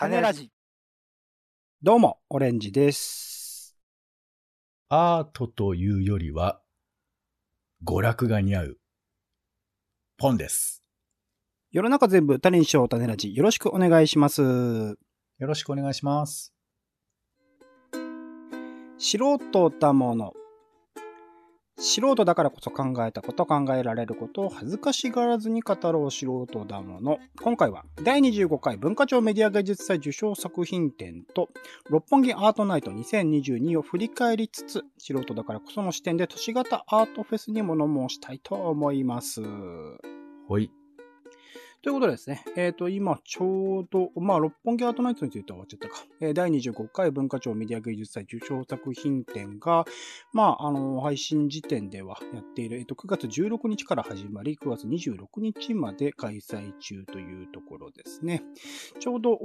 種ラジ。どうも、オレンジです。アートというよりは、娯楽が似合う、ポンです。世の中全部種にしよう種ラジ。よろしくお願いします。よろしくお願いします。素人だもの。素人だからこそ考えたこと、考えられることを恥ずかしがらずに語ろう素人だもの。今回は第25回文化庁メディア芸術祭受賞作品展と六本木アートナイト2022を振り返りつつ、素人だからこその視点で都市型アートフェスに物申したいと思います。はい。ということでですね、えっ、と、今ちょうど、まあ、六本木アートナイトについては終わっちゃったか。えー第25回文化庁メディア芸術祭受賞作品展が、まあ、あの、配信時点ではやっている、えっ、と、9月16日から始まり、9月26日まで開催中というところですね。ちょうど、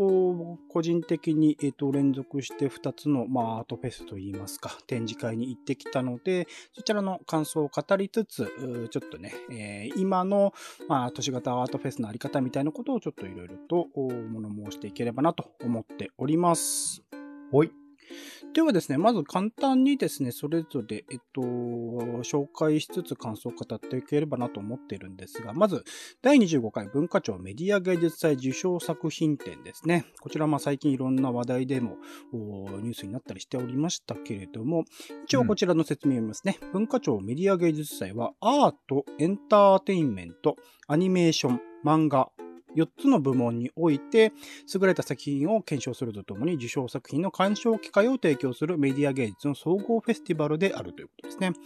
個人的に、えっ、と、連続して2つの、まあ、アートフェスといいますか、展示会に行ってきたので、そちらの感想を語りつつ、ちょっとね、えー今の、まあ、都市型アートフェスのあり方みたいなことをちょっといろいろとお物申していければなと思っております。ほい。ではですね、まず簡単にですね、それぞれ、えっと、紹介しつつ感想を語っていければなと思っているんですが、まず、第25回文化庁メディア芸術祭受賞作品展ですね。こちら、まあ最近いろんな話題でもおニュースになったりしておりましたけれども、一応こちらの説明を読みますね。文化庁メディア芸術祭は、アート、エンターテインメント、アニメーション、漫画、4つの部門において、優れた作品を検証するとともに受賞作品の鑑賞機会を提供するメディア芸術の総合フェスティバルであるということですね。こ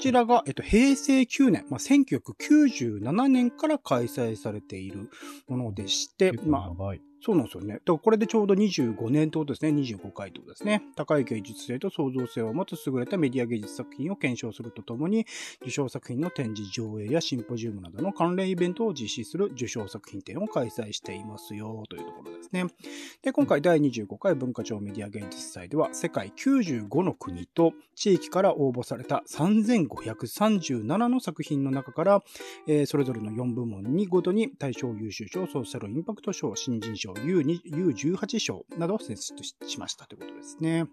ちらが、えっと、平成9年、まあ、1997年から開催されているものでして、まあ。そうなんですよね。だからこれでちょうど25年ってことですね。25回ってことですね。高い芸術性と創造性を持つ優れたメディア芸術作品を検証するとともに、受賞作品の展示上映やシンポジウムなどの関連イベントを実施する受賞作品展を開催していますよというところですね。で、今回第25回文化庁メディア芸術祭では、世界95の国と地域から応募された3537の作品の中から、えーそれぞれの4部門にごとに大賞優秀賞、ソーシャルインパクト賞、新人賞、U2 U18 賞などを選出しましたということですね。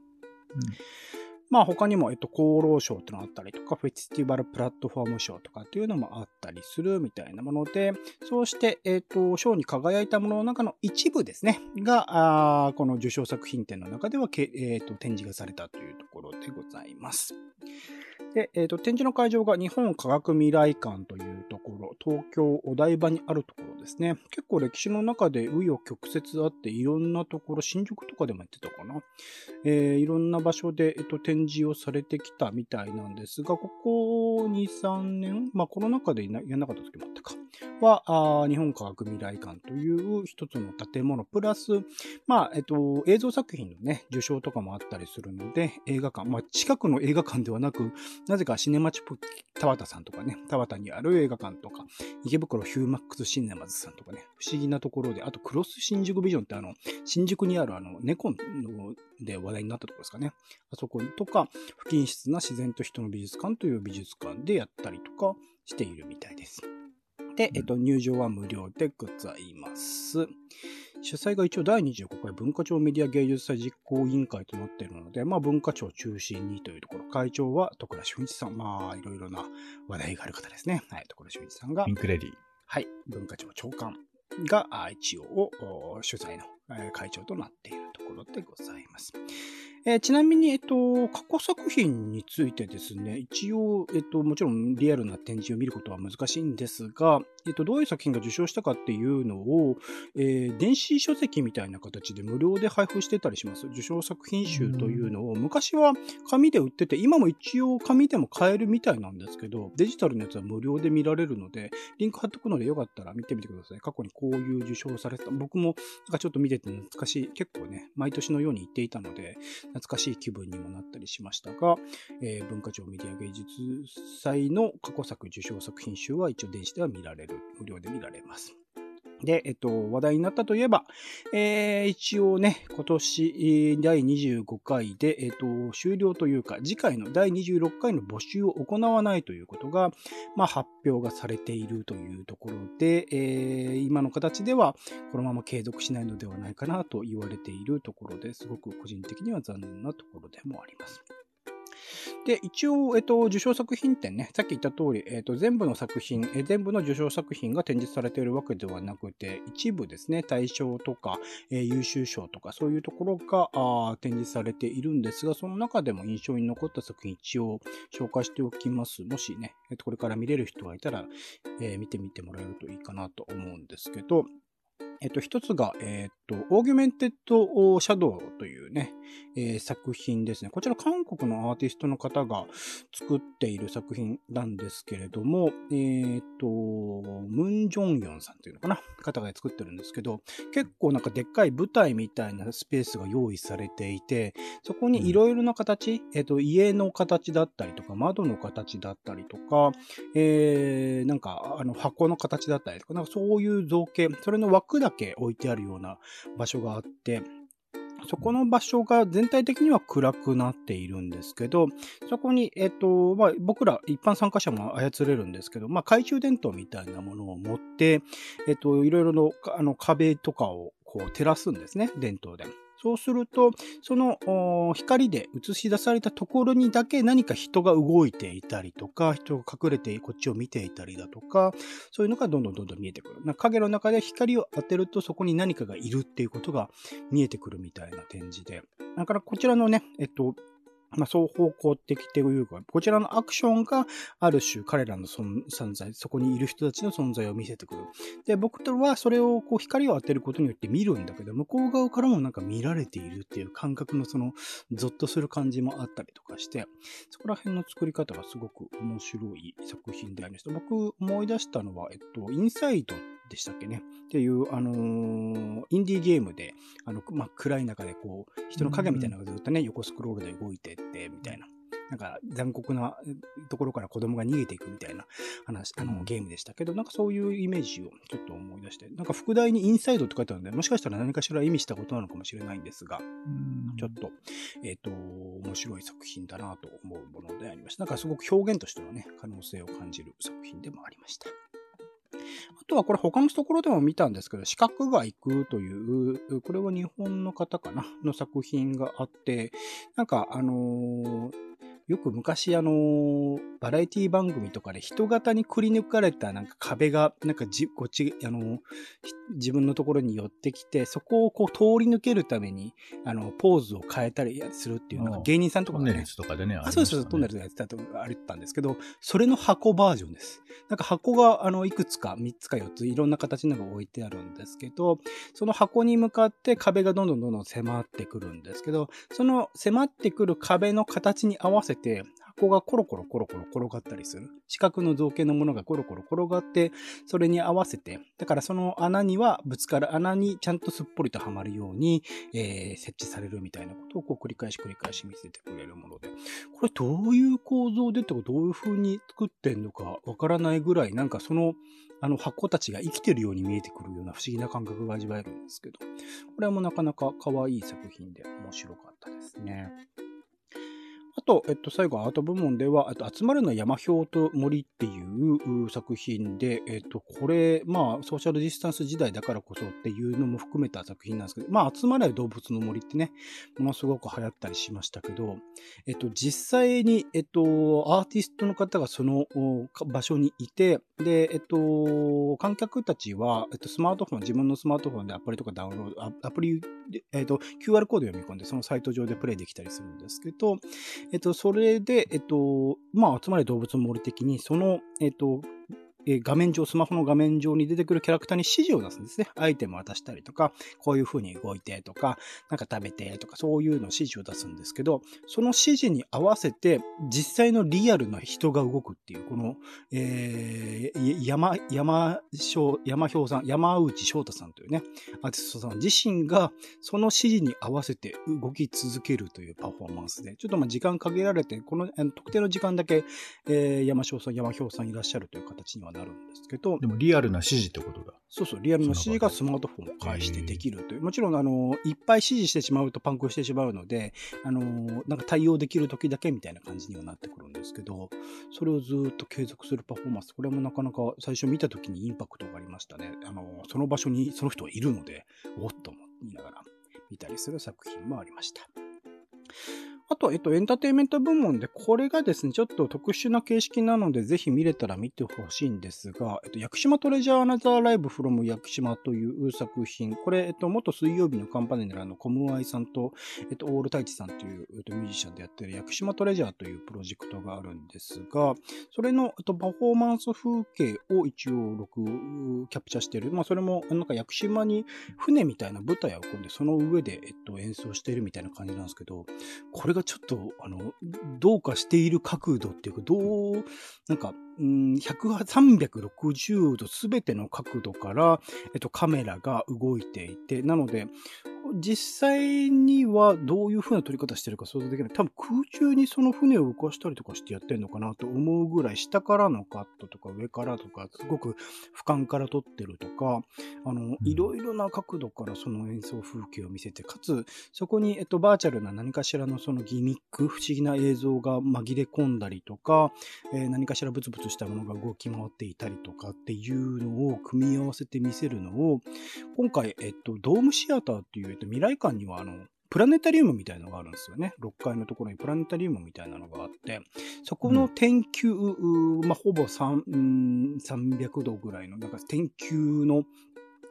まあ他にも、えっと、厚労省ってのがあったりとか、フェスティバルプラットフォーム賞とかっていうのもあったりするみたいなもので、そうして、えっと、賞に輝いたものの中の一部ですね、が、あーこの受賞作品展の中ではけ、えっと、展示がされたというところでございます。で、えっと、展示の会場が日本科学未来館というところ、東京お台場にあるところですね。結構歴史の中で紆余曲折あって、いろんなところ、新宿とかでもやってたかな。えーいろんな場所で、えっと、展示をされてきたみたいなんですが、ここ2、3年、まあコロナ禍でやんなかった時もあったか、は、あ日本科学未来館という一つの建物、プラス、まあ、えっと、映像作品のね、受賞とかもあったりするので、映画館、まあ近くの映画館ではなく、なぜかシネマチップ田畑さんとかね、田畑にある映画館とか、池袋ヒューマックスシネマズさんとかね、不思議なところで、あとクロス新宿ビジョンってあの、新宿にあるあの、猫ので話題になったところですかね。あそことか、不均質な自然と人の美術館という美術館でやったりとかしているみたいです。で、えっと、入場は無料でございます。主催が一応第25回文化庁メディア芸術祭実行委員会となっているので、まあ文化庁中心にというところ、会長は徳田俊一さん、まあいろいろな話題がある方ですね。はい、徳田俊一さんがピンクレディ。はい、文化庁長官が一応取材の会長となっているところでございます。えーちなみに、えっと、過去作品についてですね、一応、えっと、もちろんリアルな展示を見ることは難しいんですが、えっと、どういう作品が受賞したかっていうのを、えー電子書籍みたいな形で無料で配布してたりします。受賞作品集というのを、昔は紙で売ってて、今も一応紙でも買えるみたいなんですけど、デジタルのやつは無料で見られるので、リンク貼っとくのでよかったら見てみてください。過去にこういう受賞された。僕もなんかちょっと見てて懐かしい。結構ね、毎年のように言っていたので、懐かしい気分にもなったりしましたが、えー文化庁メディア芸術祭の過去作受賞作品集は一応電子では見られる。無料で見られます。で、えっと、話題になったといえば、えー、一応ね、今年第25回で、えっと、終了というか、次回の第26回の募集を行わないということが、まあ、発表がされているというところで、えー、今の形では、このまま継続しないのではないかなと言われているところですごく個人的には残念なところでもあります。で、一応、えっと、受賞作品展ね、さっき言った通り、えっと、全部の作品、え全部の受賞作品が展示されているわけではなくて、一部ですね、大賞とか、えー、優秀賞とか、そういうところがあ展示されているんですが、その中でも印象に残った作品一応紹介しておきます。もしね、えっと、これから見れる人がいたら、えー、見てみてもらえるといいかなと思うんですけど、えっと、一つが、えっと、 Augmented Shadow というね、えー、作品ですね。こちら韓国のアーティストの方が作っている作品なんですけれども、え、っと、ムン・ジョンヨンさんというのかな方が作ってるんですけど、結構なんかでっかい舞台みたいなスペースが用意されていて、そこにいろいろな形、え、っと、家の形だったりとか、窓の形だったりとか、えー、なんか、あの、箱の形だったりとか、なんかそういう造形、それの枠だけ置いてあるような場所があって、そこの場所が全体的には暗くなっているんですけど、そこに、えっと、まあ、僕ら一般参加者も操れるんですけど、まあ、懐中電灯みたいなものを持って、えっと、いろいろのあの壁とかをこう照らすんですね、電灯で。そうすると、その光で映し出されたところにだけ何か人が動いていたりとか、人が隠れてこっちを見ていたりだとか、そういうのがどんどんどんどん見えてくる。な影の中で光を当てるとそこに何かがいるっていうことが見えてくるみたいな展示で。だからこちらのね、えっと、まあ、双方向的というか、こちらのアクションがある種彼らの存在、そこにいる人たちの存在を見せてくる。で、僕とはそれをこう光を当てることによって見るんだけど、向こう側からもなんか見られているっていう感覚のそのゾッとする感じもあったりとかして、そこら辺の作り方がすごく面白い作品でありました。僕思い出したのは、えっと、インサイドでしたっけねっていう、あのー、インディーゲームで、あの、まあ、暗い中でこう、人の影みたいなのがずっとね、横スクロールで動いてって、みたいな。なんか残酷なところから子供が逃げていくみたいな話、あのゲームでしたけど、なんかそういうイメージをちょっと思い出して、なんか副題にインサイドって書いてあるので、もしかしたら何かしら意味したことなのかもしれないんですが、ちょっと、えっ、ー、と、面白い作品だなと思うものでありました。なんかすごく表現としてはね、可能性を感じる作品でもありました。あとはこれ他のところでも見たんですけど、四角が行くという、これは日本の方かな？の作品があって、なんかあのーよく昔あの、バラエティ番組とかで人型にくり抜かれたなんか壁が、なんかじ、こっち、あの、自分のところに寄ってきて、そこをこう通り抜けるために、あの、ポーズを変えたりするっていうのが芸人さんとかね。トンネルズとかでね。あ、そうそう、トンネルズやってたと、あれったんですけど、それの箱バージョンです。なんか箱が、あの、いくつか、3つか4つ、いろんな形のが置いてあるんですけど、その箱に向かって壁がどんどんどんどん迫ってくるんですけど、その迫ってくる壁の形に合わせせて、箱がコロコロコロコロ転がったりする。四角の造形のものがコロコロ転がって、それに合わせて、だからその穴にはぶつかる穴にちゃんとすっぽりとはまるように、えー、設置されるみたいなことをこう繰り返し繰り返し見せてくれるもので、これどういう構造でとかどういう風に作ってんのかわからないぐらい、なんかその、あの箱たちが生きてるように見えてくるような不思議な感覚が味わえるんですけど、これもなかなか可愛い作品で面白かったですね。あと、えっと、最後、アート部門では、あと、集まるのは山氷と森っていう作品で、えっと、これ、まあ、ソーシャルディスタンス時代だからこそっていうのも含めた作品なんですけど、まあ、集まれ動物の森ってね、ものすごく流行ったりしましたけど、えっと、実際に、えっと、アーティストの方がその場所にいて、で、えっと、観客たちは、えっと、スマートフォン、自分のスマートフォンでアプリとかダウンロード、アプリ、えっと、QR コード読み込んで、そのサイト上でプレイできたりするんですけど、えっと、それで、えっと、まあ、つまり動物の森的に、その、えっと、え画面上、スマホの画面上に出てくるキャラクターに指示を出すんですね。アイテムを渡したりとか、こういう風に動いてとか、なんか食べてとか、そういうの指示を出すんですけど、その指示に合わせて、実際のリアルな人が動くっていう、この、えー、山、山、山氷さん、山内翔太さんというね、アーティストさん自身が、その指示に合わせて動き続けるというパフォーマンスで、ちょっとまあ時間限られて、この特定の時間だけ、えー、山翔さん、山氷さんいらっしゃるという形にはなるんですけどで、もリアルな指示ってことだ。そうそう、リアルの指示がスマートフォンを介してできるという。もちろん、あの、いっぱい指示してしまうとパンクしてしまうので、あの、なんか対応できる時だけみたいな感じにはなってくるんですけど、それをずっと継続するパフォーマンス、これもなかなか最初見た時にインパクトがありましたね。あの、その場所にその人はいるので、おっと思いながら見たりする作品もありました。あと、えっと、エンターテインメント部門で、これがですね、ちょっと特殊な形式なので、ぜひ見れたら見てほしいんですが、えっと、屋久島トレジャーアナザーライブフロム屋久島という作品、これ、えっと、元水曜日のカンパネラのコムアイさんと、えっと、オールタイチさんという、えっと、ミュージシャンでやってる屋久島トレジャーというプロジェクトがあるんですが、それの、えっと、パフォーマンス風景を一応録、キャプチャしてる。まあ、それも、なんか屋久島に船みたいな舞台を組んで、その上で、えっと、演奏してるみたいな感じなんですけど、これがちょっと、あの、どうかしている角度っていうか、どう、なんか、うん、100 360度すべての角度から、えっと、カメラが動いていて、なので、実際にはどういう風な撮り方してるか想像できない。多分空中にその船を浮かしたりとかしてやってんのかなと思うぐらい、下からのカットとか上からとか、すごく俯瞰から撮ってるとか、あの、いろいろな角度からその演奏風景を見せて、かつ、そこに、えっと、バーチャルな何かしらのそのギミック、不思議な映像が紛れ込んだりとか、えー何かしらブツブツしたものが動き回っていたりとかっていうのを組み合わせて見せるのを、今回、えっと、ドームシアターっていう、えっと、未来館には、あの、プラネタリウムみたいなのがあるんですよね。6階のところにプラネタリウムみたいなのがあって、そこの天球、うーまあ、ほぼ3うん300度ぐらいの、なんか天球の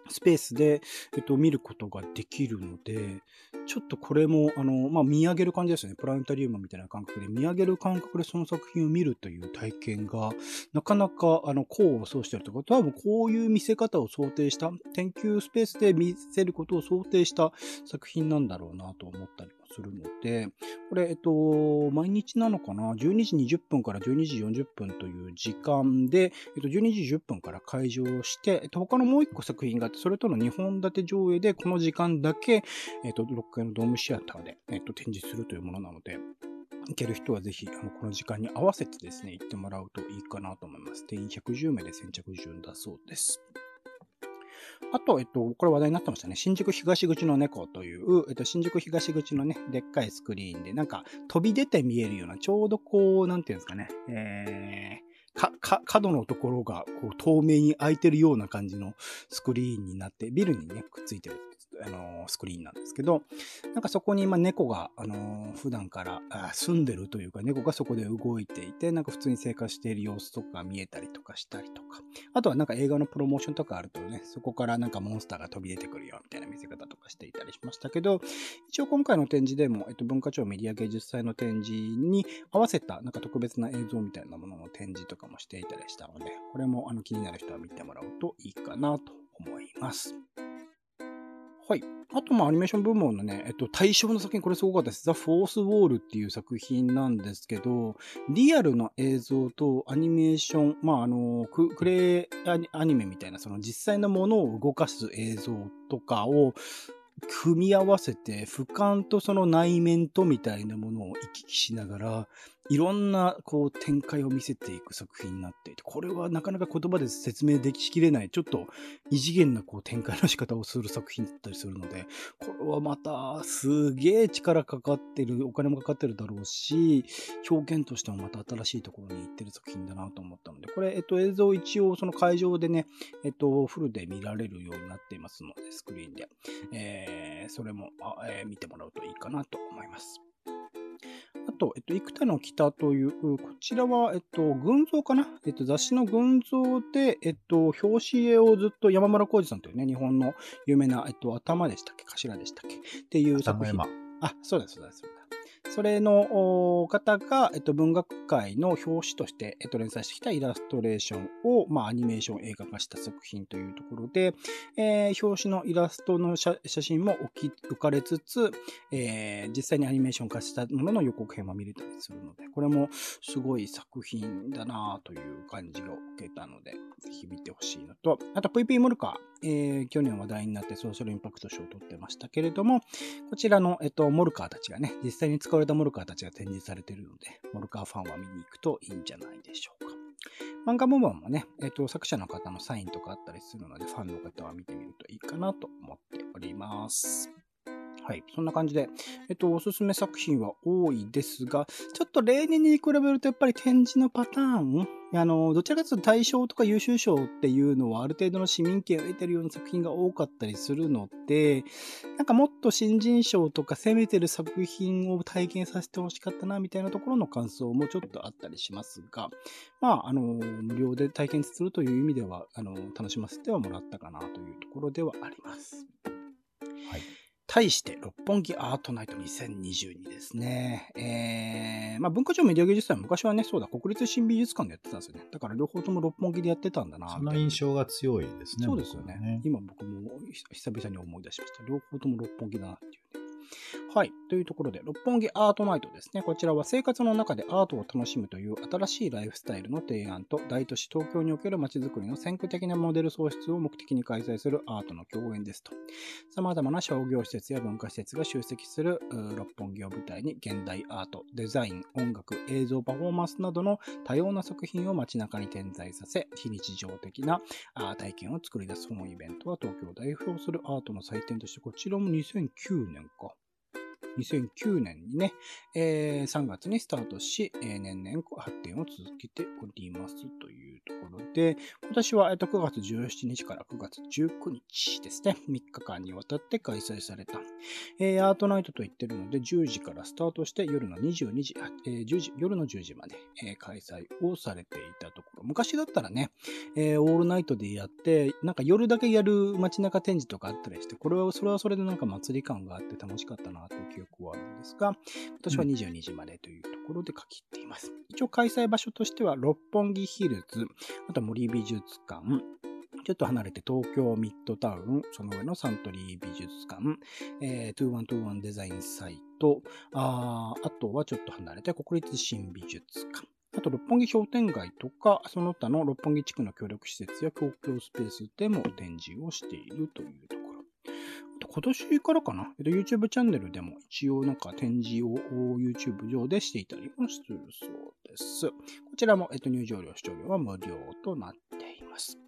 スペースで、えっと、見ることができるので、ちょっとこれも、あの、まあ、見上げる感じですよね。プラネタリウムみたいな感覚で、見上げる感覚でその作品を見るという体験が、なかなか、あの、功を奏してるとか、多分こういう見せ方を想定した、天球スペースで見せることを想定した作品なんだろうなと思ったりするので、これ、えっと、毎日なのかな ?12 時20分から12時40分という時間で、えっと、12時10分から会場して、えっと、他のもう一個作品があって、それとの2本立て上映で、この時間だけ、えっと、6階のドームシアターで、えっと、展示するというものなので、行ける人はぜひ、この時間に合わせてですね、行ってもらうといいかなと思います。定員110名で先着順だそうです。あと、えっと、これ話題になってましたね。新宿東口の猫という、えっと、新宿東口のね、でっかいスクリーンで、なんか、飛び出て見えるような、ちょうどこう、なんていうんですかね、えー、か、か、角のところが、こう、透明に開いてるような感じのスクリーンになって、ビルにね、くっついてる、あのスクリーンなんですけど、なんかそこに、ま、猫が、あのー普段から住んでるというか、猫がそこで動いていて、なんか普通に生活している様子とか見えたりとかしたりとか、あとはなんか映画のプロモーションとかあるとね、そこからなんかモンスターが飛び出てくるよみたいな見せ方とかしていたりしましたけど、一応今回の展示でも、えっと、文化庁メディア芸術祭の展示に合わせたなんか特別な映像みたいなものの展示とかもしていたりしたので、これもあの気になる人は見てもらうといいかなと思います。はい。あと、まあ、アニメーション部門のね、えっと、対象の作品、これすごかったです。ザ・フォース・ウォールっていう作品なんですけど、リアルな映像とアニメーション、まあ、あの、クレイアニメみたいな、その実際のものを動かす映像とかを、組み合わせて、俯瞰とその内面とみたいなものを行き来しながら、いろんなこう展開を見せていく作品になっていて、これはなかなか言葉で説明でききれない、ちょっと異次元なこう展開の仕方をする作品だったりするので、これはまたすげえ力かかってる、お金もかかってるだろうし、表現としてもまた新しいところに行ってる作品だなと思ったので、これ、えっと、映像一応その会場でね、えっと、フルで見られるようになっていますので、スクリーンで。えー、それも、えー見てもらうといいかなと思います。あと、えっと、幾多の北という、こちらは、えっと、群像かな？えっと、雑誌の群像で、えっと、表紙絵をずっと山村浩二さんというね、日本の有名な、えっと、頭でしたっけ？頭でしたっけ？っていう作品。頭あ、そうです、そうです、そうです。それの方が、えっと、文学界の表紙として、えっと、連載してきたイラストレーションを、まあ、アニメーション映画化した作品というところで、えー表紙のイラストの写写真も置き浮かれつつ、えー実際にアニメーション化したものの予告編も見れたりするので、これもすごい作品だなという感じを受けたので、ぜひ見てほしいのと、あと VP モルカー、えー去年話題になってソーシャルインパクト賞を取ってましたけれども、こちらの、えっと、モルカーたちがね、実際に使われたモルカーたちが展示されているので、モルカーファンは見に行くといいんじゃないでしょうか。漫画部門もね、えっ、と、作者の方のサインとかあったりするので、ファンの方は見てみるといいかなと思っております。はい。そんな感じで、えっと、おすすめ作品は多いですが、ちょっと例年に比べるとやっぱり展示のパターン、あの、どちらかというと大賞とか優秀賞っていうのはある程度の市民権を得てるような作品が多かったりするので、なんかもっと新人賞とか攻めてる作品を体験させてほしかったな、みたいなところの感想もちょっとあったりしますが、まあ、あの、無料で体験するという意味では、あの、楽しませてはもらったかなというところではあります。はい。対して、六本木アートナイト2022ですね。えー、まあ文化庁メディア芸術祭は昔はね、そうだ、国立新美術館でやってたんですよね。だから両方とも六本木でやってたんだな、そのみたいな印象が強いですね。そうですよね。僕は今僕も久々に思い出しました。両方とも六本木だなっていうね。はい。というところで、六本木アートナイトですね。こちらは生活の中でアートを楽しむという新しいライフスタイルの提案と、大都市東京における街づくりの先駆的なモデル創出を目的に開催するアートの共演ですと。様々な商業施設や文化施設が集積する六本木を舞台に現代アート、デザイン、音楽、映像パフォーマンスなどの多様な作品を街中に点在させ、非日常的な体験を作り出す本イベントは東京を代表するアートの祭典として、こちらも2009年か。2009年にね、えー3月にスタートし、えー年々発展を続けておりますというところで、今年は、えっと、9月17日から9月19日ですね、3日間にわたって開催された、えーアートナイトと言ってるので、10時からスタートして夜の22時、えー10時夜の10時まで、えー開催をされていたところ、昔だったらね、えーオールナイトでやって、なんか夜だけやる街中展示とかあったりして、これは、それはそれでなんか祭り感があって楽しかったなという記憶はあるんですが、今年は22時までというところで書きっています。一応開催場所としては、六本木ヒルズ、あと森美術館、ちょっと離れて東京ミッドタウン、その上のサントリー美術館、えー、2121デザインサイト、あーあとはちょっと離れて国立新美術館。あと、六本木商店街とか、その他の六本木地区の協力施設や公共スペースでも展示をしているというところ。今年からかな、えっと、YouTube チャンネルでも一応なんか展示を YouTube 上でしていたりもするそうです。こちらも、えっと、入場料、視聴料は無料となっています。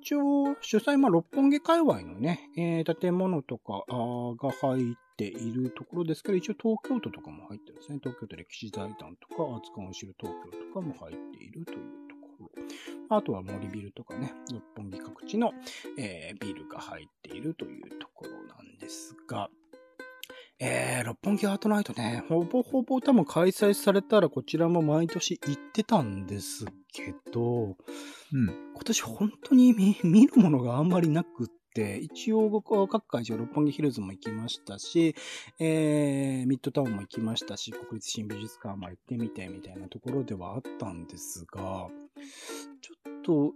一応、主催、ま、六本木界隈のね、えー建物とかが入っているところですけど、一応東京都とかも入ってるんですね。東京都歴史財団とか、アーツカウンシル東京とかも入っているという。あとは森ビルとかね、六本木各地の、えービルが入っているというところなんですが、えー、六本木アートナイトね、ほぼほぼ多分開催されたらこちらも毎年行ってたんですけど、うん。今年本当に見見るものがあんまりなくって、一応僕各会場、六本木ヒルズも行きましたし、えー、ミッドタウンも行きましたし、国立新美術館も行ってみてみたいなところではあったんですが、ちょっと、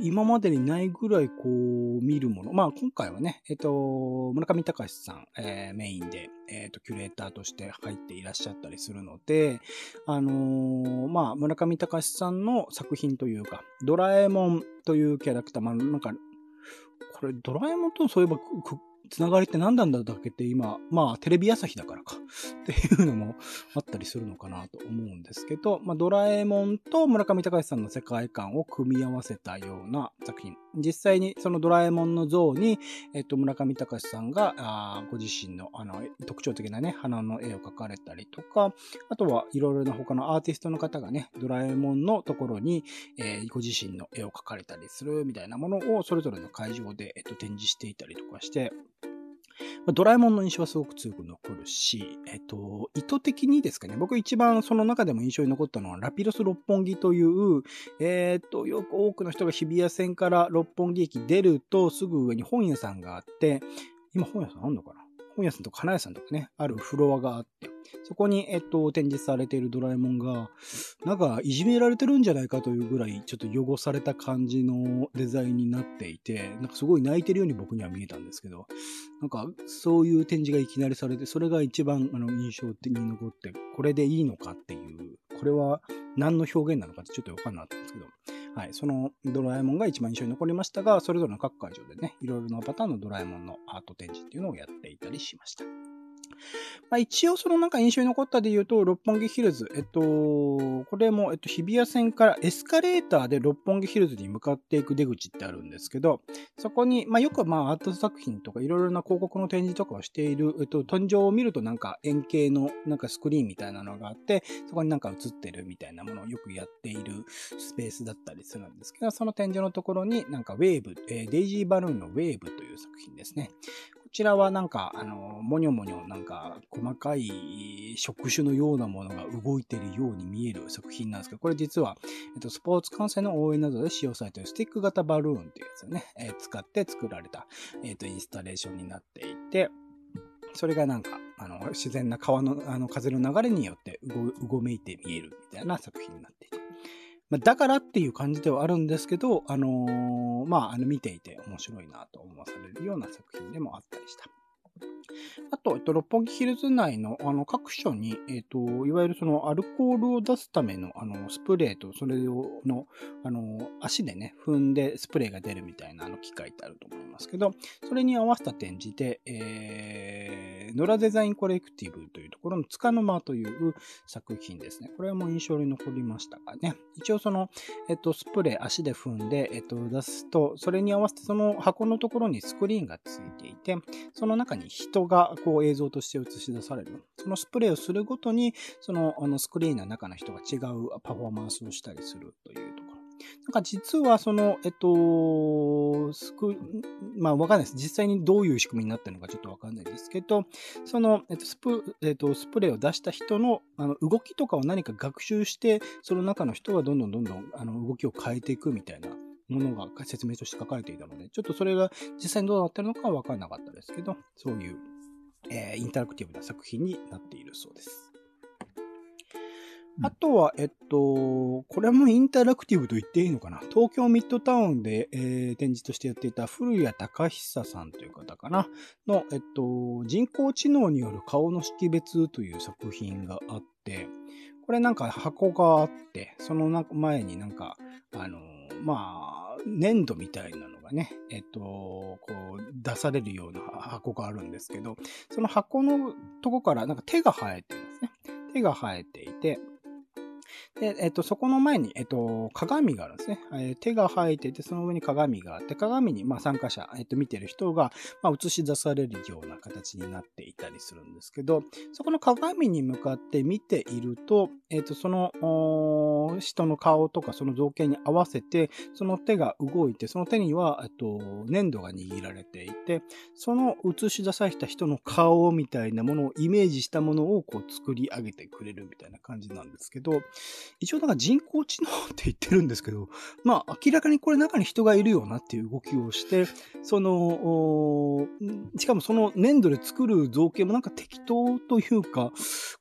今までにないぐらいこう、見るもの。まあ今回はね、えっ、と、村上隆さん、えーメインで、えっ、と、キュレーターとして入っていらっしゃったりするので、あのまあ、村上隆さんの作品というか、ドラえもんというキャラクター、まあ、なんか、これ、ドラえもんとそういえば、くくつながりって何なんだだけって今、まあ、テレビ朝日だからか、っていうのもあったりするのかなと思うんですけど、まあ、ドラえもんと村上隆さんの世界観を組み合わせたような作品。実際にそのドラえもんの像に、えっと、村上隆さんが、あご自身の、あの、特徴的なね、花の絵を描かれたりとか、あとはいろいろな他のアーティストの方がね、ドラえもんのところに、えーご自身の絵を描かれたりするみたいなものをそれぞれの会場で、えっと、展示していたりとかして、ドラえもんの印象はすごく強く残るし、えっと、意図的にですかね、僕一番その中でも印象に残ったのは、ラピロス六本木という、えっと、よく多くの人が日比谷線から六本木駅出るとすぐ上に本屋さんがあって、今本屋さんあんのかな？本屋さんとか花屋さんとかね、あるフロアがあって、そこに、えっと、展示されているドラえもんが、なんか、いじめられてるんじゃないかというぐらい、ちょっと汚された感じのデザインになっていて、なんかすごい泣いてるように僕には見えたんですけど、なんか、そういう展示がいきなりされて、それが一番、あの、印象的に残って、これでいいのかっていう、これは何の表現なのかってちょっとわかんなかったんですけど、はい、そのドラえもんが一番印象に残りましたが、それぞれの各会場でね、いろいろなパターンのドラえもんのアート展示っていうのをやっていたりしました。まあ、一応そのなんか印象に残ったで言うと、六本木ヒルズ。えっと、これも、えっと、日比谷線からエスカレーターで六本木ヒルズに向かっていく出口ってあるんですけど、そこに、まあ、よくまあ、アート作品とかいろいろな広告の展示とかをしている、えっと、天井を見るとなんか円形のなんかスクリーンみたいなのがあって、そこになんか映ってるみたいなものをよくやっているスペースだったりするんですけど、その天井のところになんかウェーブ、えー、デイジーバルーンのウェーブという作品ですね。こちらはなんか、あの、もにょもにょなんか細かい触手のようなものが動いているように見える作品なんですけど、これ実は、えっと、スポーツ観戦の応援などで使用されているスティック型バルーンっていうやつをね、えー、使って作られた、えっと、インスタレーションになっていて、それがなんか、あの、自然な川の、あの、風の流れによってうごめいて見えるみたいな作品になっていて。ま、だからっていう感じではあるんですけど、あのー、まあ、あの、見ていて面白いなと思わされるような作品でもあったりした。あと、えっと、六本木ヒルズ内の、あの、各所に、えっと、いわゆるその、アルコールを出すための、あの、スプレーと、それを、の、あの、足でね、踏んでスプレーが出るみたいな、あの、機械ってあると思いますけど、それに合わせた展示で、えー、ノラデザインコレクティブというところの、つかの間という作品ですね。これはもう印象に残りましたがね。一応その、えっと、スプレー足で踏んで、えっと、出すと、それに合わせてその箱のところにスクリーンがついていて、その中に人がこう映像として映し出される。そのスプレーをするごとに、そのあのスクリーンの中の人が違うパフォーマンスをしたりするというところ。なんか実はその、えっと、スク、まあわかんないです。実際にどういう仕組みになってるのかちょっとわかんないですけど、その、えっと、スプ、えっと、スプレーを出した人のあの動きとかを何か学習して、その中の人がどんどんどんどんあの動きを変えていくみたいなものが説明として書かれていたので、ちょっとそれが実際にどうなってるのかはわからなかったですけど、そういう、えー、インタラクティブな作品になっているそうです。あとは、えっと、これもインタラクティブと言っていいのかな？東京ミッドタウンで、えー、展示としてやっていた古谷隆久さんという方かな？の、えっと、人工知能による顔の識別という作品があって、これなんか箱があって、その前になんか、あのまあ、粘土みたいなのがね、えっと、こう、出されるような箱があるんですけど、その箱のとこからなんか手が生えてるんですね。手が生えていて、で、えっと、そこの前に、えっと、鏡があるんですね。えー、手が生えてて、その上に鏡があって、鏡に、まあ、参加者、えっと、見てる人が、まあ、映し出されるような形になっていたりするんですけど、そこの鏡に向かって見ていると、えっと、その、人の顔とかその造形に合わせて、その手が動いて、その手には、えっと、粘土が握られていて、その映し出された人の顔みたいなものをイメージしたものをこう作り上げてくれるみたいな感じなんですけど、一応なんか人工知能って言ってるんですけど、まあ明らかにこれ中に人がいるよなっていう動きをして、その、しかもその粘土で作る造形もなんか適当というか、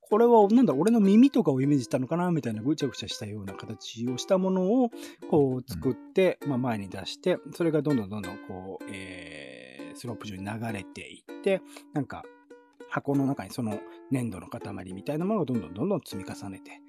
これはなんだ、俺の耳とかをイメージしたのかなみたいなぐちゃぐちゃしたような形をしたものをこう作って、まあ前に出して、それがどんどんどんどんこう、えー、スロープ上に流れていって、なんか箱の中にその粘土の塊みたいなものをどんどんどんどん積み重ねて、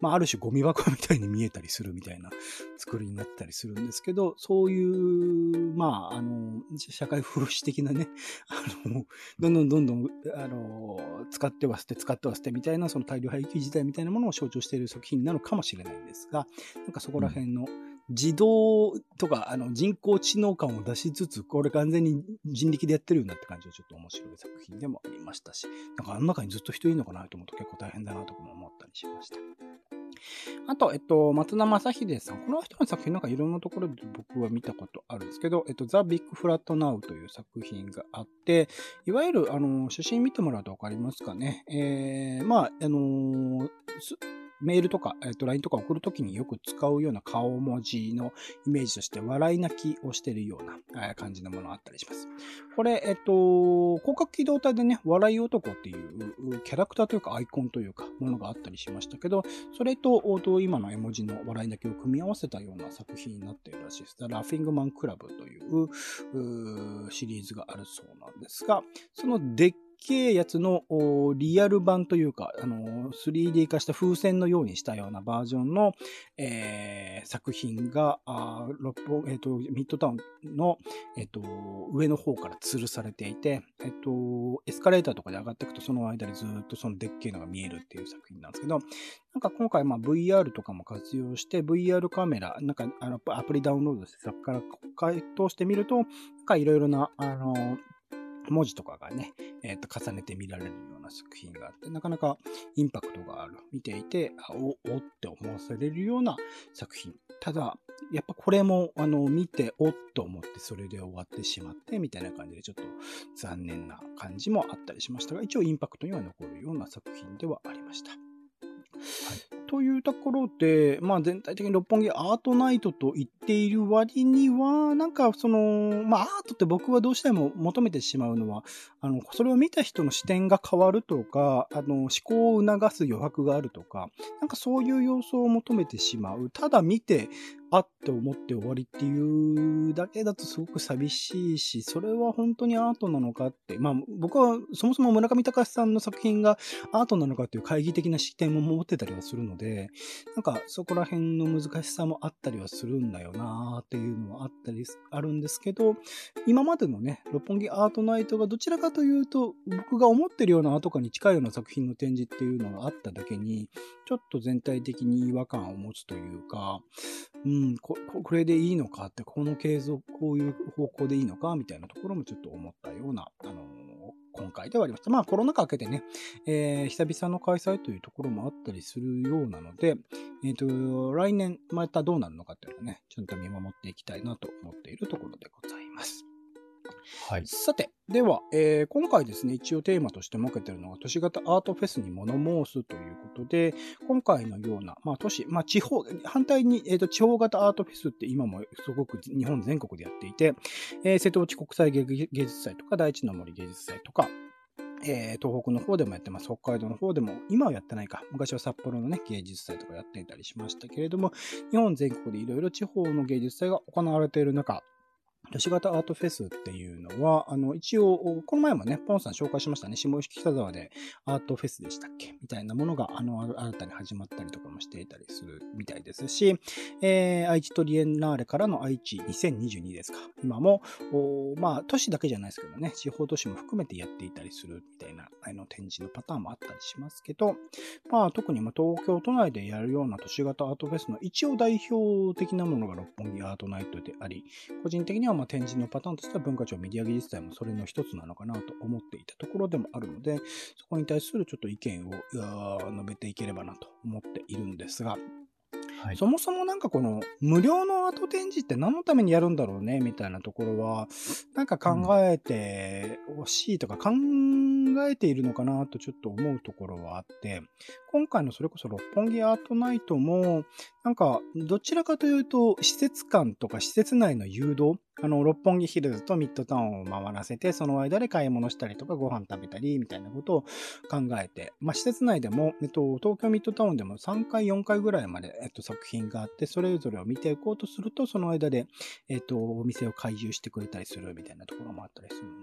まあ、ある種ゴミ箱みたいに見えたりするみたいな作りになったりするんですけど、そういう、まあ、あの、社会風刺的なね、あの、どんどんどんどん、あの、使っては捨て、使っては捨てみたいな、その大量廃棄時代みたいなものを象徴している作品なのかもしれないんですが、なんかそこら辺の、自動とか、あの、人工知能感を出しつつ、これ完全に人力でやってるようなって感じでちょっと面白い作品でもありましたし、なんかあの中にずっと人いるのかなと思うと結構大変だなとかも思ったりしました。あと、えっと、松田正秀さん。この人の作品なんかいろんなところで僕は見たことあるんですけど、えっと、ザ・ビッグ・フラット・ナウという作品があって、いわゆる、あの、写真見てもらうとわかりますかね。えー、まあ、あのメールとか、えっ、と、LINE とか送るときによく使うような顔文字のイメージとして、笑い泣きをしているような、え感じのものがあったりします。これ、えっ、と、広角機動隊でね、笑い男っていうキャラクターというかアイコンというか、ものがあったりしましたけど、それと、今の絵文字の笑い泣きを組み合わせたような作品になっているらしいです。ラフィングマンクラブというシリーズがあるそうなんですが、そのデッけえやつのリアル版というか、あのー、3D 化した風船のようにしたようなバージョンの、えー、作品が、あ六本、え、ー、と、ミッドタウンの、え、ー、と、上の方から吊るされていて、えっ、と、エスカレーターとかで上がっていくと、その間にずっとそのでっけえのが見えるっていう作品なんですけど、なんか今回、まあ VR とかも活用して、VR カメラ、なんかあのアプリダウンロードして、そこから回答してみると、なんかいろいろな、あの、文字とかがね、えっ、ー、と、重ねて見られるような作品があって、なかなかインパクトがある。見ていて、あお、おって思わされるような作品。ただ、やっぱこれも、あの、見て、おっと思って、それで終わってしまって、みたいな感じで、ちょっと残念な感じもあったりしましたが、一応インパクトには残るような作品ではありました。というところで、まあ全体的に六本木アートナイトと言っている割には、なんかその、まあアートって僕はどうしても求めてしまうのは、あの、それを見た人の視点が変わるとか、あの、思考を促す余白があるとか、なんかそういう要素を求めてしまう。ただ見て、あって思って終わりっていうだけだとすごく寂しいし、それは本当にアートなのかって、まあ僕はそもそも村上隆さんの作品がアートなのかっていう懐疑的な視点も持ってたりはするので、なんかそこら辺の難しさもあったりはするんだよなっていうのはあったり、あるんですけど、今までのね、六本木アートナイトがどちらかというと、僕が思ってるようなアート化に近いような作品の展示っていうのがあっただけに、ちょっと全体的に違和感を持つというか、うん、ここれでいいのかって、この継続、こういう方向でいいのかみたいなところもちょっと思ったような、あのー、今回ではありました。まあコロナ禍明けてね、えー、久々の開催というところもあったりするようなので、えっ、ー、と、来年またどうなるのかっていうのをね、ちゃんと見守っていきたいなと思っているところでございます。はい。さて、では、えー、今回ですね、一応テーマとして設けてるのが、都市型アートフェスに物申すということで、今回のような、まあ都市、まあ地方、反対に、え、ー、と、地方型アートフェスって今もすごく日本全国でやっていて、えー、瀬戸内国際芸術祭とか、第一の森芸術祭とか、えー、東北の方でもやってます。北海道の方でも、今はやってないか。昔は札幌のね、芸術祭とかやっていたりしましたけれども、日本全国でいろいろ地方の芸術祭が行われている中、都市型アートフェスっていうのは、あの、一応、この前もね、ポンさん紹介しましたね。下石北沢でアートフェスでしたっけ？みたいなものが、あの、新たに始まったりとかもしていたりするみたいですし、えー、愛知トリエンナーレからの愛知2022ですか。今も、まあ、都市だけじゃないですけどね、地方都市も含めてやっていたりするみたいな、あの、展示のパターンもあったりしますけど、まあ、特に東京都内でやるような都市型アートフェスの一応代表的なものが六本木アートナイトであり、個人的にはま展示のパターンとしては文化庁メディア技術祭もそれの一つなのかなと思っていたところでもあるので、そこに対するちょっと意見を述べていければなと思っているんですが、はい、そもそもなんかこの無料のアート展示って何のためにやるんだろうねみたいなところは、なんか考えてほしいとか考えているのかなとちょっと思うところはあって、今回のそれこそ六本木アートナイトも、なんかどちらかというと施設間とか施設内の誘導、あの、六本木ヒルズとミッドタウンを回らせて、その間で買い物したりとかご飯食べたり、みたいなことを考えて、まあ、施設内でも、えっと、東京ミッドタウンでも3回、4回ぐらいまで、えっと、作品があって、それぞれを見ていこうとすると、その間で、えっと、お店を開業してくれたりするみたいなところもあったりするの、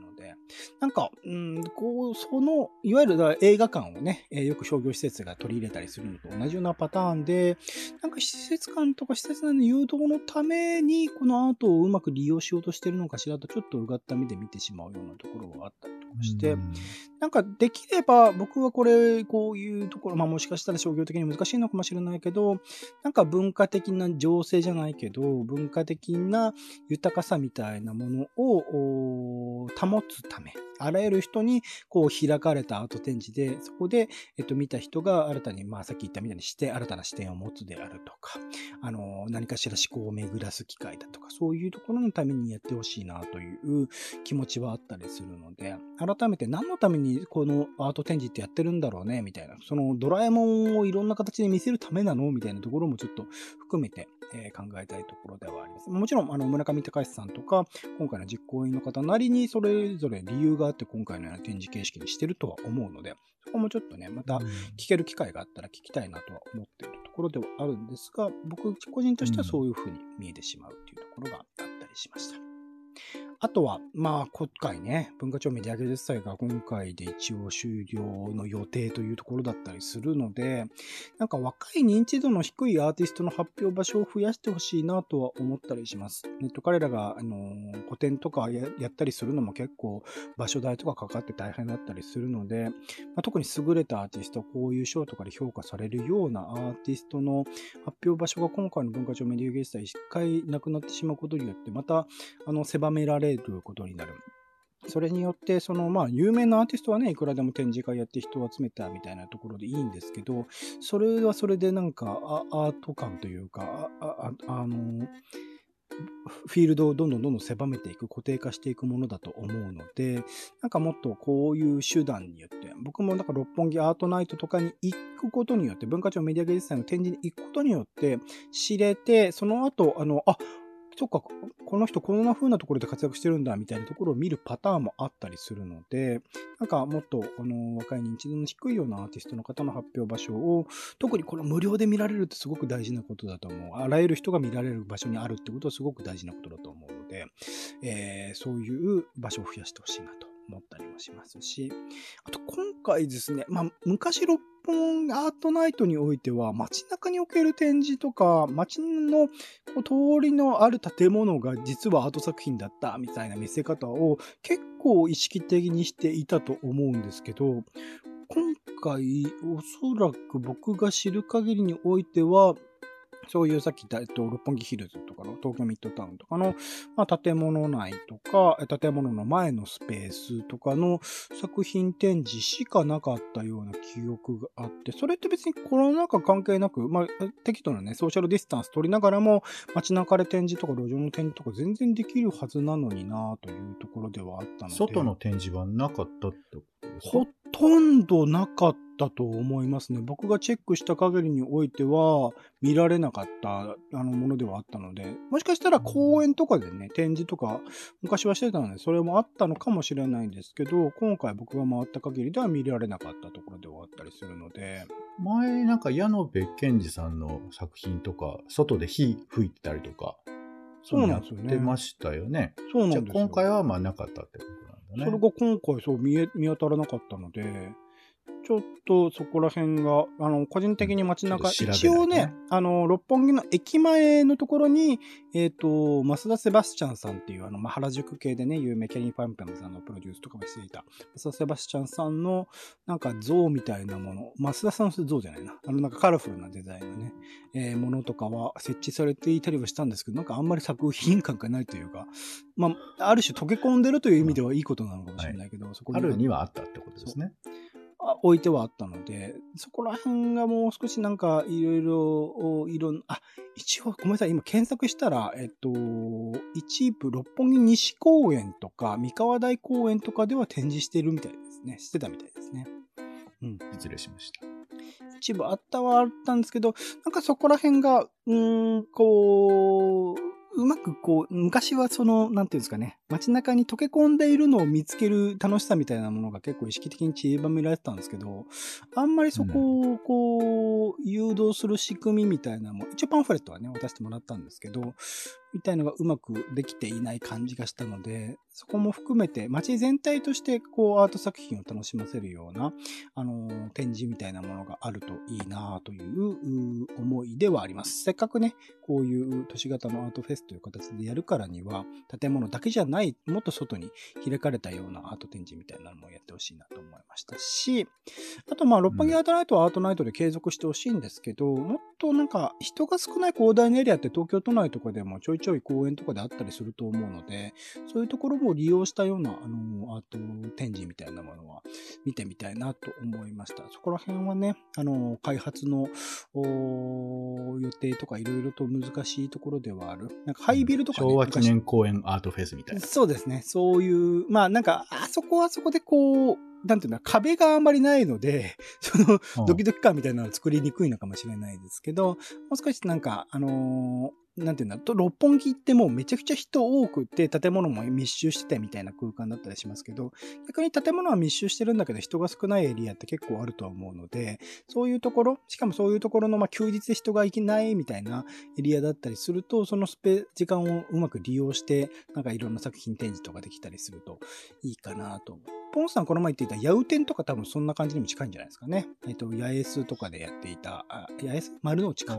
なんか、うん、こう、その、いわゆる映画館をね、え、よく商業施設が取り入れたりするのと同じようなパターンで、なんか施設館とか施設内の誘導のために、このアートをうまく利用しようとしてるのかしらと、ちょっとうがった目で見てしまうようなところがあった。とかして、なんかできれば僕はこれ、こういうところ、まあもしかしたら商業的に難しいのかもしれないけど、なんか文化的な情勢じゃないけど、文化的な豊かさみたいなものを保つため、あらゆる人にこう開かれたアート展示で、そこで、えっと、見た人が新たに、まあさっき言ったみたいにして、新たな視点を持つであるとか、あの、何かしら思考を巡らす機会だとか、そういうところのためにやってほしいなという気持ちはあったりするので、改めて何のためにこのアート展示ってやってるんだろうね、みたいな、そのドラえもんをいろんな形で見せるためなの？みたいなところもちょっと含めて、えー、考えたいところではあります。もちろん、あの、村上隆さんとか、今回の実行委員の方なりにそれぞれ理由があって今回のような展示形式にしてるとは思うので、そこもちょっとね、また聞ける機会があったら聞きたいなとは思っているところではあるんですが、僕個人としてはそういうふうに見えてしまうというところがあったりしました。あとは、まあ、今回ね、文化庁メディア芸術祭が今回で一応終了の予定というところだったりするので、なんか若い認知度の低いアーティストの発表場所を増やしてほしいなとは思ったりします。ネット彼らが、あのー、個展とかややったりするのも結構場所代とかかかって大変だったりするので、まあ、特に優れたアーティスト、こういう賞とかで評価されるようなアーティストの発表場所が今回の文化庁メディア芸術祭一回なくなってしまうことによって、また、あの、狭められることになる。それによって、その、まあ、有名なアーティストはね、いくらでも展示会やって人を集めたみたいなところでいいんですけど、それはそれでなんか、アート感というか、ああの、フィールドをどんどんどんどん狭めていく、固定化していくものだと思うので、なんかもっとこういう手段によって、僕もなんか六本木アートナイトとかに行くことによって、文化庁メディア芸術祭の展示に行くことによって、知れて、その後、あの、あ、そっか、この人こんな風なところで活躍してるんだみたいなところを見るパターンもあったりするので、なんかもっとあの若い認知度の低いようなアーティストの方の発表場所を、特にこの無料で見られるってすごく大事なことだと思う。あらゆる人が見られる場所にあるってことはすごく大事なことだと思うので、えー、そういう場所を増やしてほしいなと思ったりもしますし、あと今回ですね、まあ昔六本アートナイトにおいては街中における展示とか街の通りのある建物が実はアート作品だったみたいな見せ方を結構意識的にしていたと思うんですけど、今回おそらく僕が知る限りにおいてはそういうさっき言った、えっと、六本木ヒルズとかの東京ミッドタウンとかの、まあ、建物内とか、建物の前のスペースとかの作品展示しかなかったような記憶があって、それって別にコロナ禍関係なく、まあ、適度なね、ソーシャルディスタンス取りながらも、街中で展示とか路上の展示とか全然できるはずなのになというところではあったので。外の展示はなかったってことですか？ほとんどなかったと思いますね。僕がチェックした限りにおいては、見られなかったあのものではあったので、もしかしたら公園とかでね、展示とか、昔はしてたので、それもあったのかもしれないんですけど、今回僕が回った限りでは見られなかったところではあったりするので。前、なんか矢野部健二さんの作品とか、外で火吹いてたりとか、そうなんですよね。やってましたよね。そうなんですよ。じゃ今回はまあなかったってことね。それが今回そう見え、見当たらなかったので、ちょっとそこら辺が、あの、個人的に街中、一応ね、あの、六本木の駅前のところに、えっ、ー、と、増田セバスチャンさんっていう、あの、まあ、原宿系でね、有名、ケニー・パンパムさんのプロデュースとかもしていた、増田セバスチャンさんの、なんか像みたいなもの、増田さんの像じゃないな、あの、なんかカラフルなデザインのね、えー、ものとかは設置されていたりはしたんですけど、なんかあんまり作品感がないというか、まあ、ある種溶け込んでるという意味ではいいことなのかもしれないけど、はい、そこに。あるにはあったってことですね。置いてはあったので、そこら辺がもう少しなんかいろいろ、いろんあ、一応ごめんなさい、今検索したら、えっと、一部六本木西公園とか三河台公園とかでは展示してるみたいですね。してたみたいですね。うん。失礼しました。一部あったはあったんですけど、なんかそこら辺が、うん、こう、うまくこう、昔はその、なんていうんですかね、街中に溶け込んでいるのを見つける楽しさみたいなものが結構意識的に散りばめられてたんですけど、あんまりそこをこう、誘導する仕組みみたいなのも、一応パンフレットはね、渡してもらったんですけど、みたいのがうまくできていない感じがしたので、そこも含めて街全体としてこうアート作品を楽しませるような、あのー、展示みたいなものがあるといいなという思いではあります。せっかくね、こういう都市型のアートフェスという形でやるからには、建物だけじゃない、もっと外に開かれたようなアート展示みたいなのもやってほしいなと思いましたし、あとまあ、六本木アートナイトはアートナイトで継続してほしいんですけど、もっとなんか人が少ない広大なエリアって東京都内とかでもちょいちょい公園とかであったりすると思うので、そういうところも利用したような、あの、アート展示みたいなものは見てみたいなと思いました。そこら辺はね、あの、開発の予定とかいろいろと難しいところではある。なんかハイビルとか、ね、昭和記念公園アートフェスみたいな。そうですね。そういう、まあなんか、あそこはそこでこう、なんていうの、壁があんまりないので、その、ドキドキ感みたいなのを作りにくいのかもしれないですけど、もう少しなんか、あのーなんていうんだと、六本木ってもうめちゃくちゃ人多くて、建物も密集しててみたいな空間だったりしますけど、逆に建物は密集してるんだけど、人が少ないエリアって結構あるとは思うので、そういうところ、しかもそういうところの、まあ、休日で人が行けないみたいなエリアだったりすると、そのスペ、時間をうまく利用して、なんかいろんな作品展示とかできたりするといいかなと思う。ポンさんこの前言っていたヤウテンとか多分そんな感じにも近いんじゃないですかね。えっと、八重洲とかでやっていた、あ八重洲丸の内か。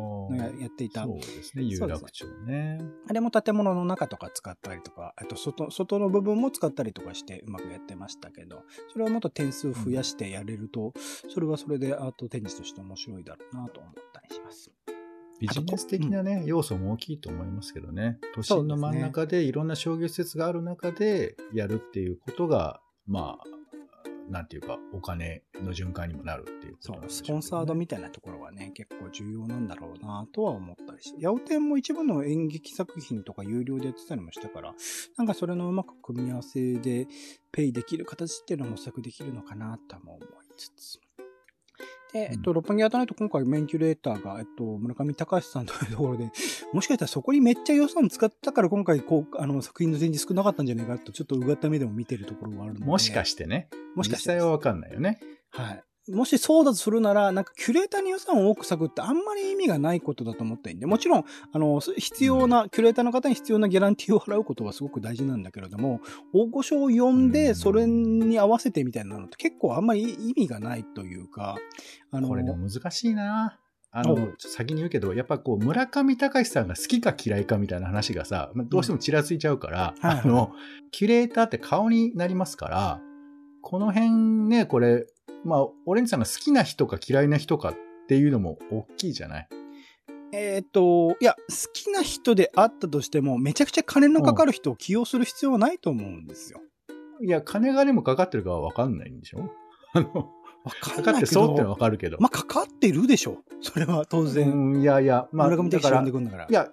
やっていた。そうですね、有楽町ね。あれも建物の中とか使ったりとか、あと外、外の部分も使ったりとかしてうまくやってましたけど、それをもっと点数増やしてやれると、うん、それはそれでアート展示として面白いだろうなと思ったりします。ビジネス的なね、要素も大きいと思いますけどね。都心の真ん中でいろんな商業施設がある中でやるっていうことが、まあ、なんていうか、お金の循環にもなるっていうことなんで、ね、そう、スポンサードみたいなところはね、結構重要なんだろうなとは思ったりして、八百店も一部の演劇作品とか有料でやってたりもしたから、なんかそれのうまく組み合わせでペイできる形っていうのも模索できるのかなとも思いつつ。で、えっと、六本木アートナイト今回メインキュレーターが、えっと、村上隆さんというところで、もしかしたらそこにめっちゃ予算使ったから今回、こう、あの、作品の展示少なかったんじゃないかと、ちょっとうがった目でも見てるところがあるので。もしかしてね。もしかして。実際はわかんないよね。はい。もしそうだとするなら、なんかキュレーターに予算を多く割くってあんまり意味がないことだと思っていんで、もちろん、あの、必要な、キュレーターの方に必要なギャランティーを払うことはすごく大事なんだけれども、大御所を呼んで、それに合わせてみたいなのって結構あんまり意味がないというか、あの、これでも難しいな。あの、先に言うけど、やっぱこう、村上隆さんが好きか嫌いかみたいな話がさ、どうしてもちらついちゃうから、うん、あの、キュレーターって顔になりますから、この辺ね、これ、まあ、オレンジさんが好きな人か嫌いな人かっていうのも大きいじゃない？えっ、と、いや、好きな人であったとしても、めちゃくちゃ金のかかる人を起用する必要はないと思うんですよ。いや、金がでもかかってるかはわかんないんでしょあの、かかってそうってのはわかるけど。まあ、かかってるでしょ。それは当然。うん、いやいや、まあ、村上的呼んでくんだから。いや、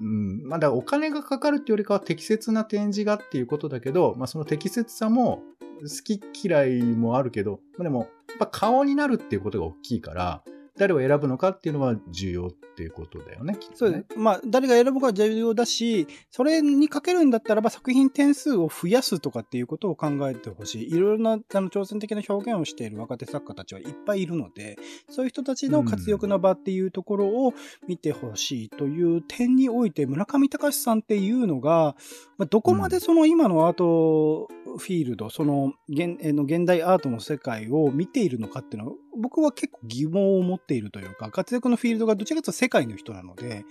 うん、ま、だお金がかかるっていうよりかは適切な展示がっていうことだけど、まあ、その適切さも好き嫌いもあるけど、まあ、でも、やっぱ顔になるっていうことが大きいから、誰を選ぶのかっていうのは重要っていうことだよね。ねそうです。まあ、誰が選ぶかは重要だし、それにかけるんだったらば作品点数を増やすとかっていうことを考えてほしい。いろいろなあの挑戦的な表現をしている若手作家たちはいっぱいいるので、そういう人たちの活躍の場っていうところを見てほしいという点において、村上隆さんっていうのが、まあ、どこまでその今のアートフィールド、その現の現代アートの世界を見ているのかっていうのは、僕は結構疑問を持っているというか、活躍のフィールドがどちらかというと世界の人なので、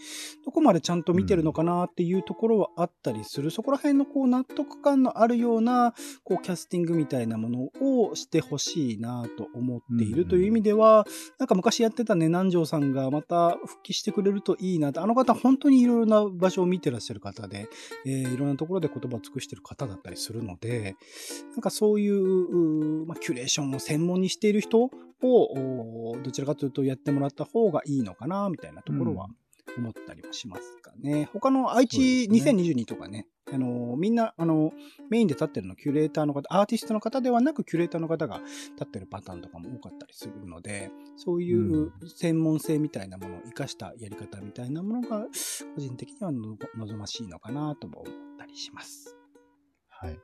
どこまでちゃんと見てるのかなっていうところはあったりする、うん、そこら辺のこう納得感のあるような、こうキャスティングみたいなものをしてほしいなと思っているという意味では、うん、なんか昔やってたね、南條さんがまた復帰してくれるといいなと、あの方本当にいろいろな場所を見てらっしゃる方で、えー、いろんなところで言葉を尽くしてる方だったりするので、なんかそういう、まあ、キュレーションを専門にしている人を、どちらかというとやってもらった方がいいのかな、みたいなところは思ったりもしますかね。うん、他の愛知2022とかね、あの、みんな、あの、メインで立ってるのキュレーターの方、アーティストの方ではなくキュレーターの方が立ってるパターンとかも多かったりするので、そういう専門性みたいなものを活かしたやり方みたいなものが、個人的には望ましいのかなとも思ったりします。はい。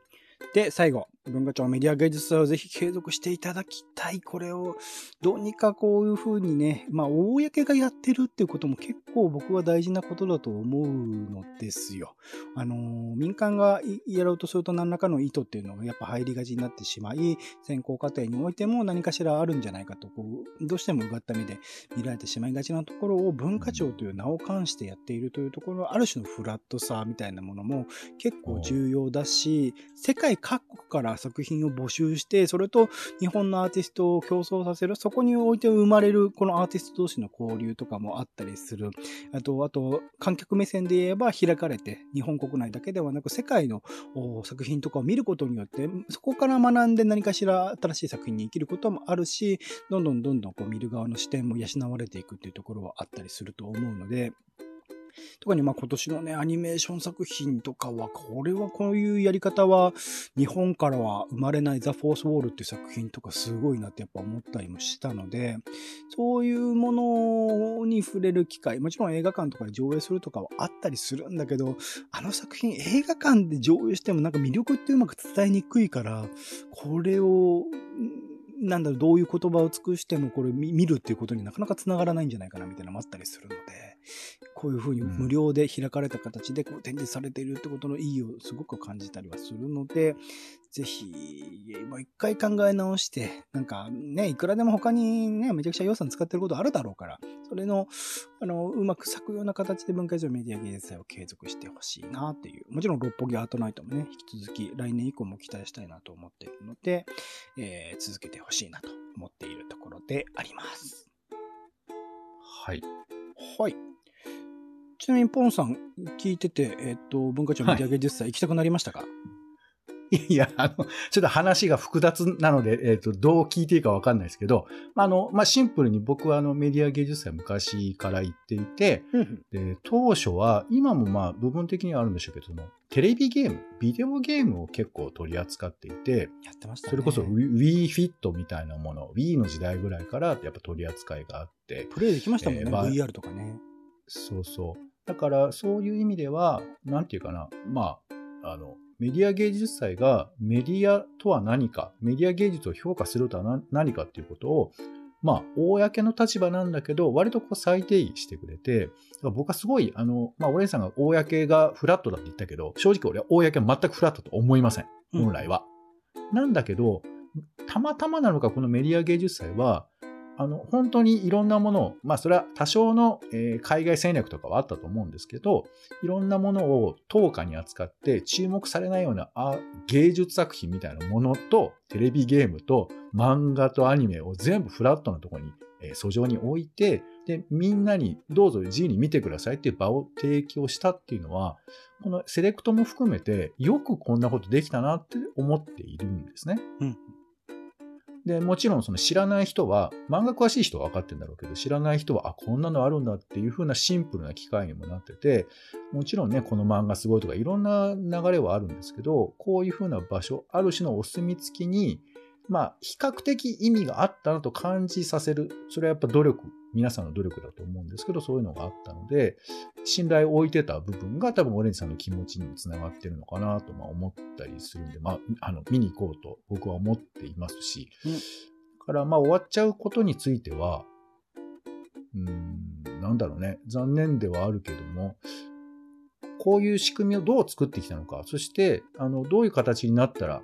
で、最後、文化庁メディア芸術祭をぜひ継続していただきたい。これを、どうにかこういう風にね、まあ、公がやってるっていうことも結構僕は大事なことだと思うのですよ。あの、民間がやろうとすると何らかの意図っていうのがやっぱ入りがちになってしまい、選考過程においても何かしらあるんじゃないかと、こう、どうしてもうがった目で見られてしまいがちなところを文化庁という名を冠してやっているというところ、ある種のフラットさみたいなものも結構重要だし、世界各国から作品を募集して、それと日本のアーティストを競争させる、そこにおいて生まれるこのアーティスト同士の交流とかもあったりする。あと、あと、観客目線で言えば開かれて、日本国内だけではなく世界の作品とかを見ることによって、そこから学んで何かしら新しい作品に生きることもあるし、どんどんどんどんこう見る側の視点も養われていくっていうところはあったりすると思うので、特にまあ今年のね、アニメーション作品とかは、これはこういうやり方は、日本からは生まれないザ・フォース・ウォールっていう作品とかすごいなってやっぱ思ったりもしたので、そういうものに触れる機会、もちろん映画館とかで上映するとかはあったりするんだけど、あの作品映画館で上映してもなんか魅力ってうまく伝えにくいから、これを、なんだろう、どういう言葉を尽くしてもこれ見るっていうことになかなか繋がらないんじゃないかなみたいなのもあったりするので、こういうふうに無料で開かれた形でこう展示されているってことの意義をすごく感じたりはするので、ぜひ、もう一回考え直して、なんかね、いくらでも他にね、めちゃくちゃ予算使ってることあるだろうから、それの、あの、うまく咲くような形で文化庁メディア芸術祭を継続してほしいなっていう。もちろん六本木アートナイトもね、引き続き来年以降も期待したいなと思っているので、えー、続けてほしいなと思っているところであります。はい。はい。ちなみに、ポンさん、聞いてて、えっ、ー、と、文化庁メディア芸術祭行きたくなりましたか、はいいや、あの、ちょっと話が複雑なので、えっ、ー、と、どう聞いていいかわかんないですけど、あの、まあ、シンプルに僕はあの、メディア芸術祭昔から行っていて、で、当初は、今もまあ、部分的にはあるんでしょうけど、その、テレビゲーム、ビデオゲームを結構取り扱っていて、やってました、ね、それこそ Wii Fit みたいなもの、Wii の時代ぐらいからやっぱ取り扱いがあって、プレイできましたもんね、えーまあ、VR とかね。そうそう。だから、そういう意味では、なんていうかな、まあ、あの、メディア芸術祭がメディアとは何か、メディア芸術を評価するとは何かっていうことを、まあ、公の立場なんだけど、割とこう再定義してくれて、僕はすごい、あの、まあ、オレンさんが公がフラットだって言ったけど、正直俺は公は全くフラットと思いません。本来は。うん、なんだけど、たまたまなのか、このメディア芸術祭は、あの、本当にいろんなものを、まあそれは多少の、え、海外戦略とかはあったと思うんですけど、いろんなものを等価に扱って注目されないようなあ芸術作品みたいなものと、テレビゲームと漫画とアニメを全部フラットなところに、えー、訴状に置いて、で、みんなにどうぞ自由に見てくださいっていう場を提供したっていうのは、このセレクトも含めてよくこんなことできたなって思っているんですね。うんで、もちろんその知らない人は、漫画詳しい人は分かってるんだろうけど、知らない人は、あ、こんなのあるんだっていう風なシンプルな機会にもなってて、もちろんね、この漫画すごいとかいろんな流れはあるんですけど、こういう風な場所、ある種のお墨付きに、まあ、比較的意味があったなと感じさせる。それはやっぱ努力、皆さんの努力だと思うんですけど、そういうのがあったので、信頼を置いてた部分が多分オレンジさんの気持ちにもつながってるのかなとまあ思ったりするんで、まあ、あの、見に行こうと僕は思っていますし、うん、からまあ終わっちゃうことについては、うん、なんだろうね、残念ではあるけども、こういう仕組みをどう作ってきたのか、そして、あの、どういう形になったら、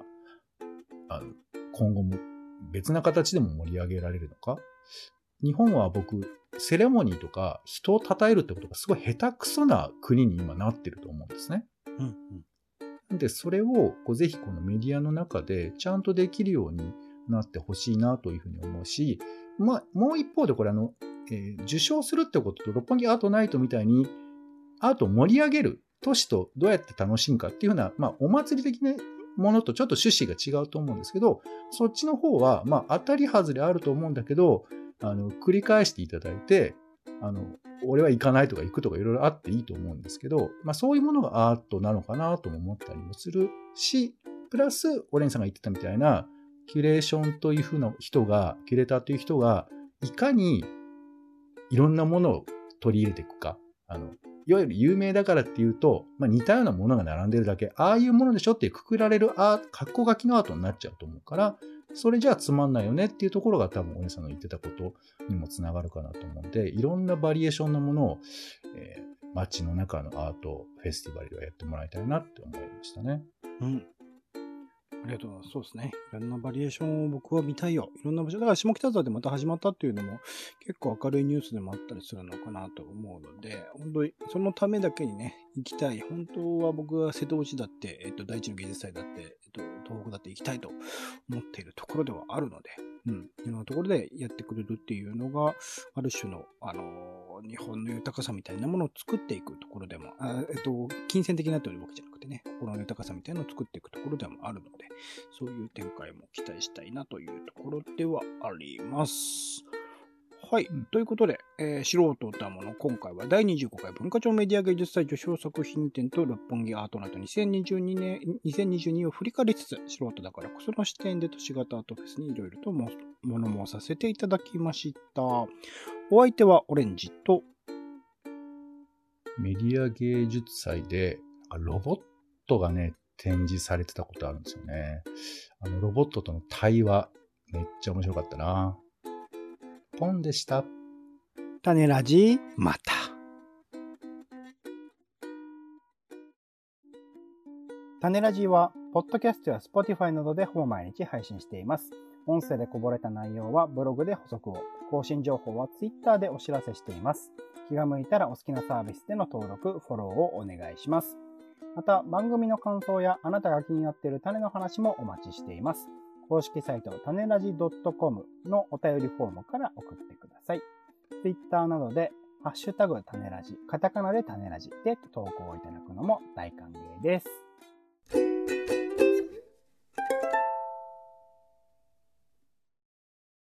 あの、今後も別な形でも盛り上げられるのか。日本は僕、セレモニーとか人を称えるってことがすごい下手くそな国に今なってると思うんですね。うんうん、で、それをこうぜひこのメディアの中でちゃんとできるようになってほしいなというふうに思うし、まあ、もう一方でこれあの、えー、受賞するってことと六本木アートナイトみたいにアートを盛り上げる都市とどうやって楽しむかっていうふうな、まあ、お祭り的なものとちょっと趣旨が違うと思うんですけど、そっちの方は、まあ、当たり外れあると思うんだけど、あの、繰り返していただいて、あの、俺は行かないとか行くとかいろいろあっていいと思うんですけど、まあそういうものがアートなのかなとも思ったりもするし、プラス、オレンさんが言ってたみたいな、キュレーションというふうな人が、キュレーターという人が、いかにいろんなものを取り入れていくか。あの、いわゆる有名だからっていうと、まあ、似たようなものが並んでるだけ、ああいうものでしょってくくられるアー格好書きのアートになっちゃうと思うから、それじゃあつまんないよねっていうところが多分お姉さんの言ってたことにもつながるかなと思うんで、いろんなバリエーションのものを、えー、街の中のアートフェスティバルではやってもらいたいなって思いましたね。うん。ありがとうございます。そうですね。いろんなバリエーションを僕は見たいよ。いろんな場所。だから下北沢でまた始まったっていうのも結構明るいニュースでもあったりするのかなと思うので、本当にそのためだけにね、行きたい。本当は僕は瀬戸内だって、えっと、第一の芸術祭だって、えっと、東北だって行きたいと思っているところではあるので、うん。いろんなところでやってくれるっていうのが、ある種の、あの日本の豊かさみたいなものを作っていくところでも、あえっと、金銭的なというわけじゃなくてね、心の豊かさみたいなのを作っていくところでもあるので、そういう展開も期待したいなというところではあります。はい。うん、ということで、えー、素人歌もの、今回は第25回文化庁メディア芸術祭受賞作品展と六本木アートなど2022年、2022を振り返りつつ、素人だからこその視点で都市型アートフェスにいろいろと物申させていただきました。お相手はオレンジと、メディア芸術祭で、ロボットがね、展示されてたことあるんですよね。あの、ロボットとの対話、めっちゃ面白かったな。ポンでした。種ラジ、また。種ラジは、ポッドキャストや Spotify などでほぼ毎日配信しています。音声でこぼれた内容はブログで補足を。更新情報は Twitter でお知らせしています。気が向いたらお好きなサービスでの登録、フォローをお願いします。また、番組の感想やあなたが気になっている種の話もお待ちしています。公式サイト、種ラジ .com のお便りフォームから送ってください。Twitter などで、ハッシュタグ種ラジ、カタカナで種ラジで投稿いただくのも大歓迎です。